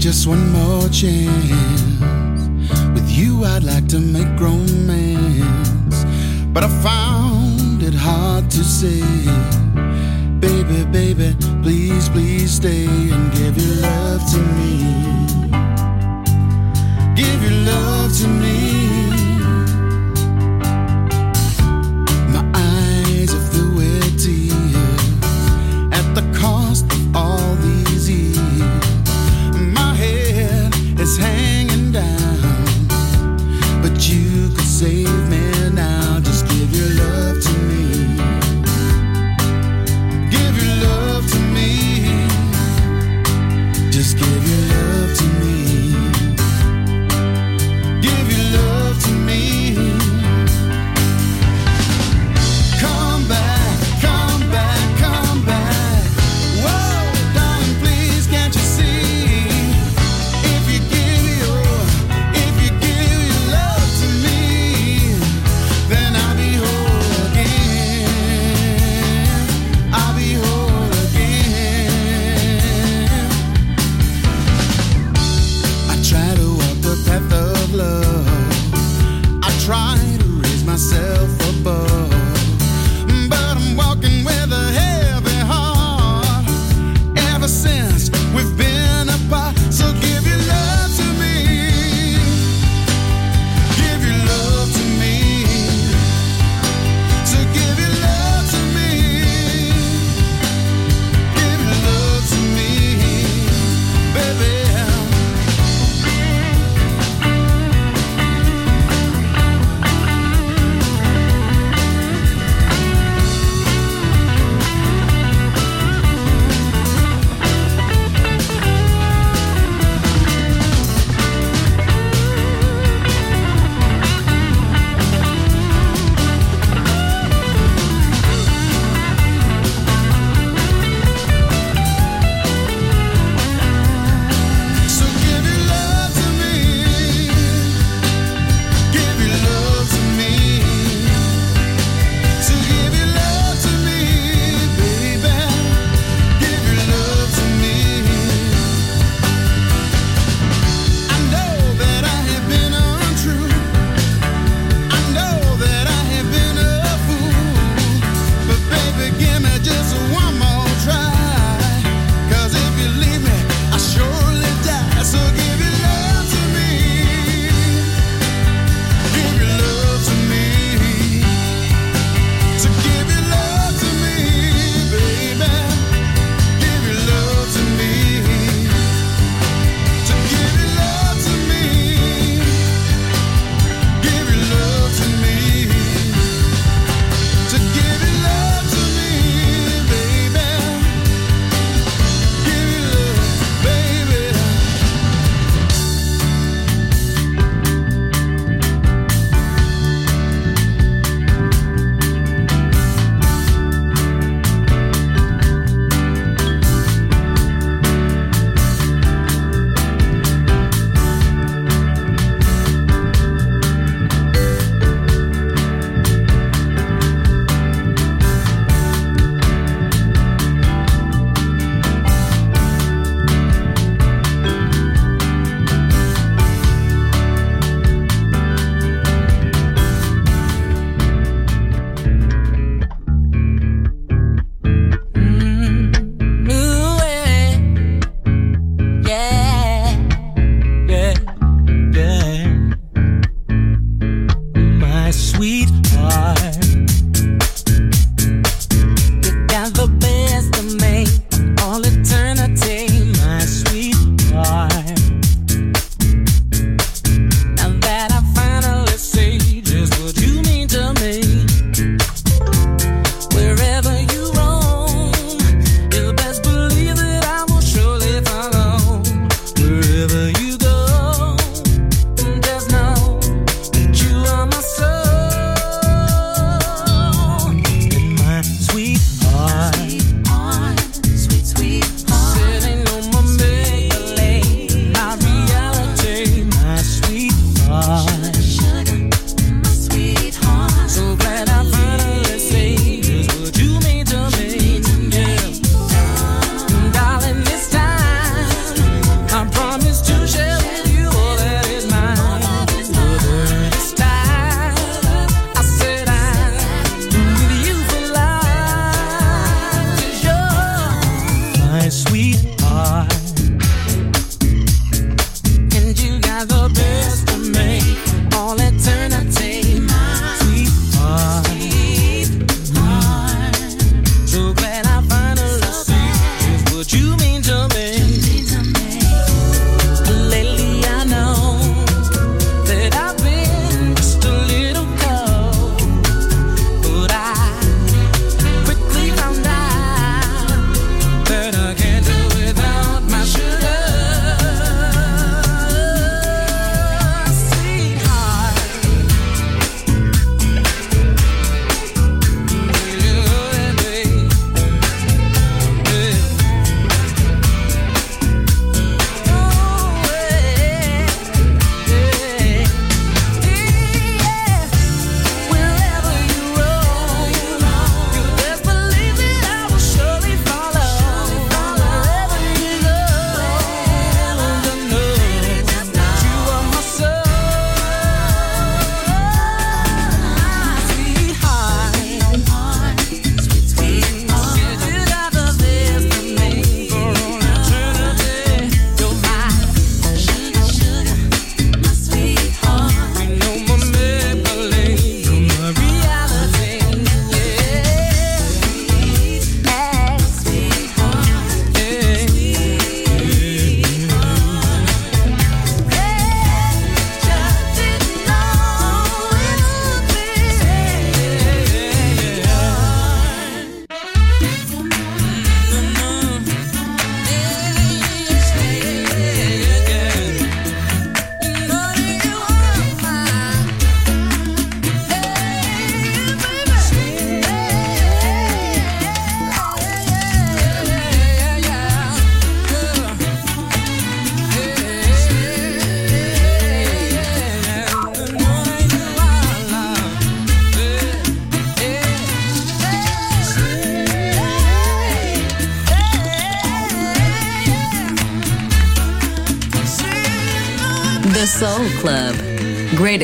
Just one more chance with you, I'd like to make romance. But I found it hard to say, baby, baby, please, please stay and give your love to me. Give your love to me.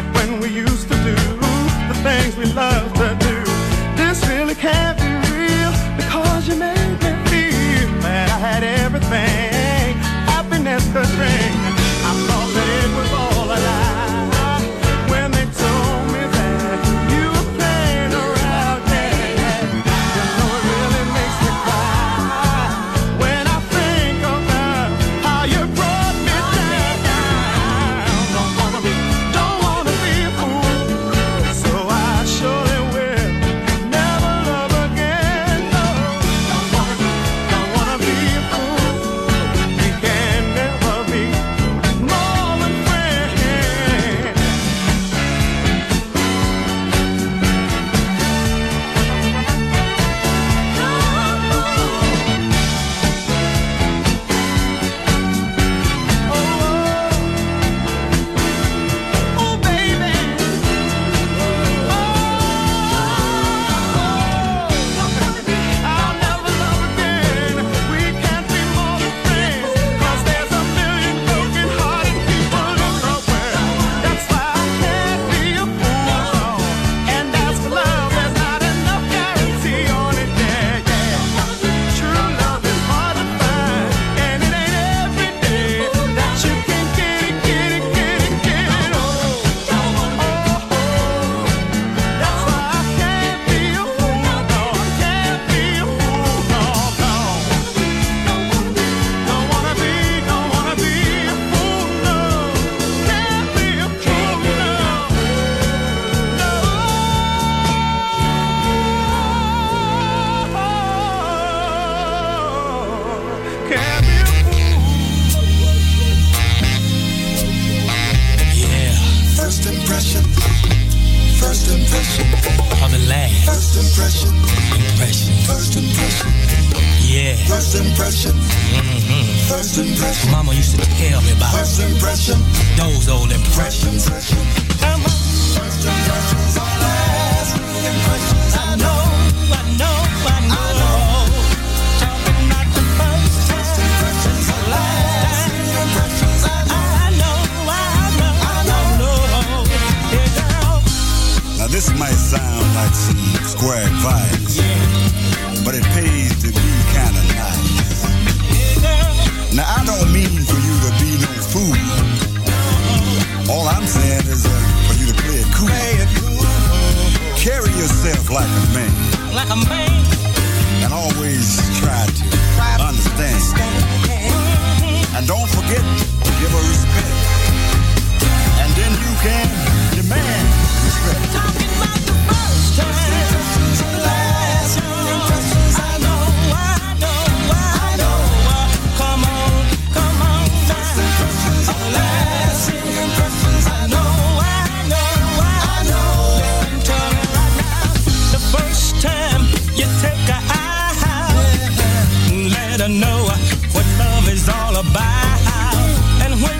back when we used to do the things we loved to do. This really can't be real because you made me feel that I had everything. Happiness could bring.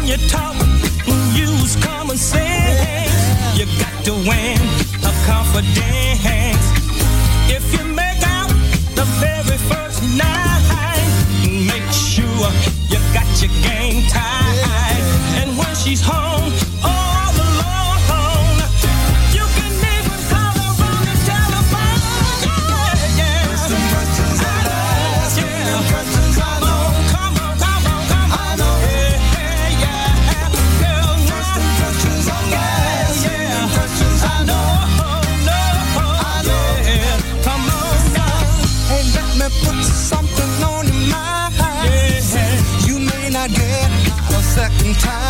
you talk, use common sense. You got to win a confidence. If you make out the very first night, make sure you got your game tight. And when she's home. second time.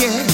Yeah.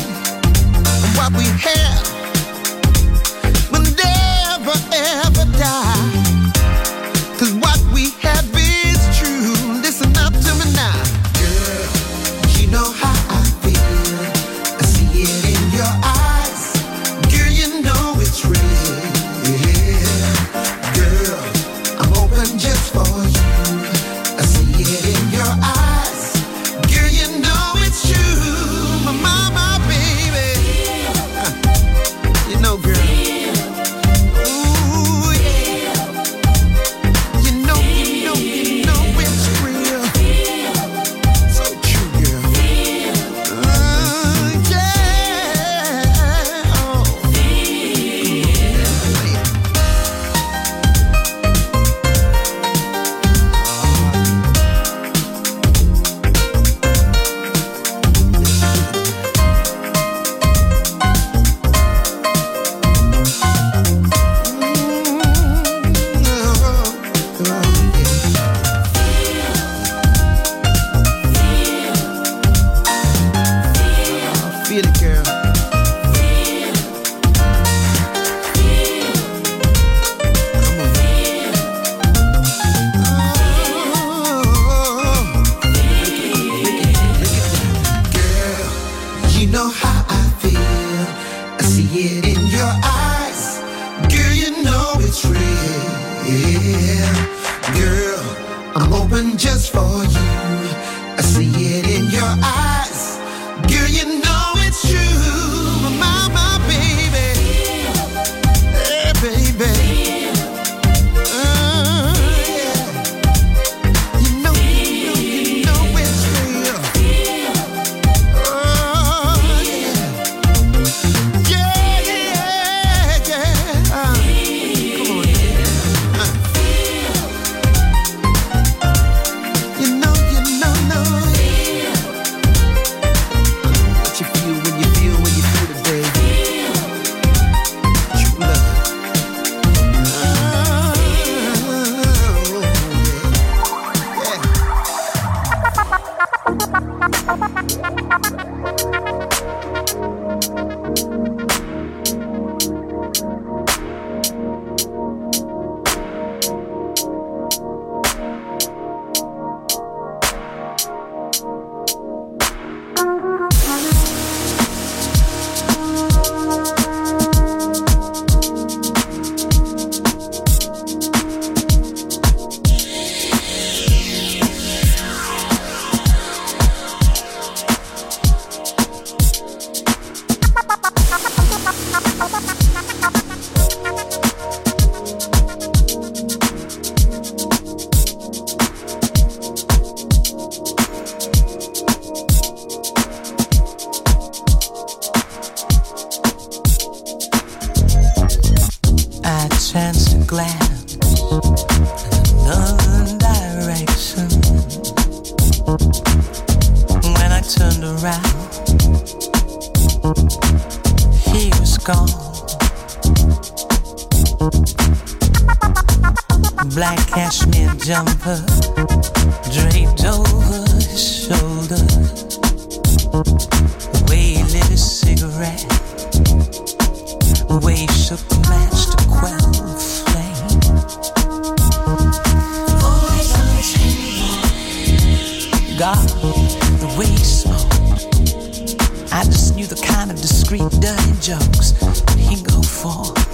cashmere jumper draped over his shoulder. The way he lit a cigarette, the way he shook the match to quell the flame. Always, always God, the way he smoked. I just knew the kind of discreet, dirty jokes he'd go for.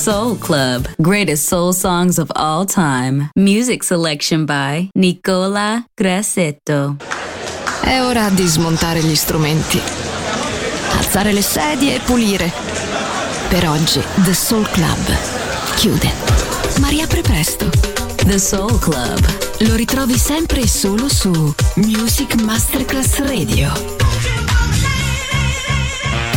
Soul Club. Greatest soul songs of all time. Music selection by Nicola Grassetto. È ora di smontare gli strumenti, alzare le sedie e pulire. Per oggi The Soul Club chiude, ma riapre presto. The Soul Club. Lo ritrovi sempre e solo su Music Masterclass Radio.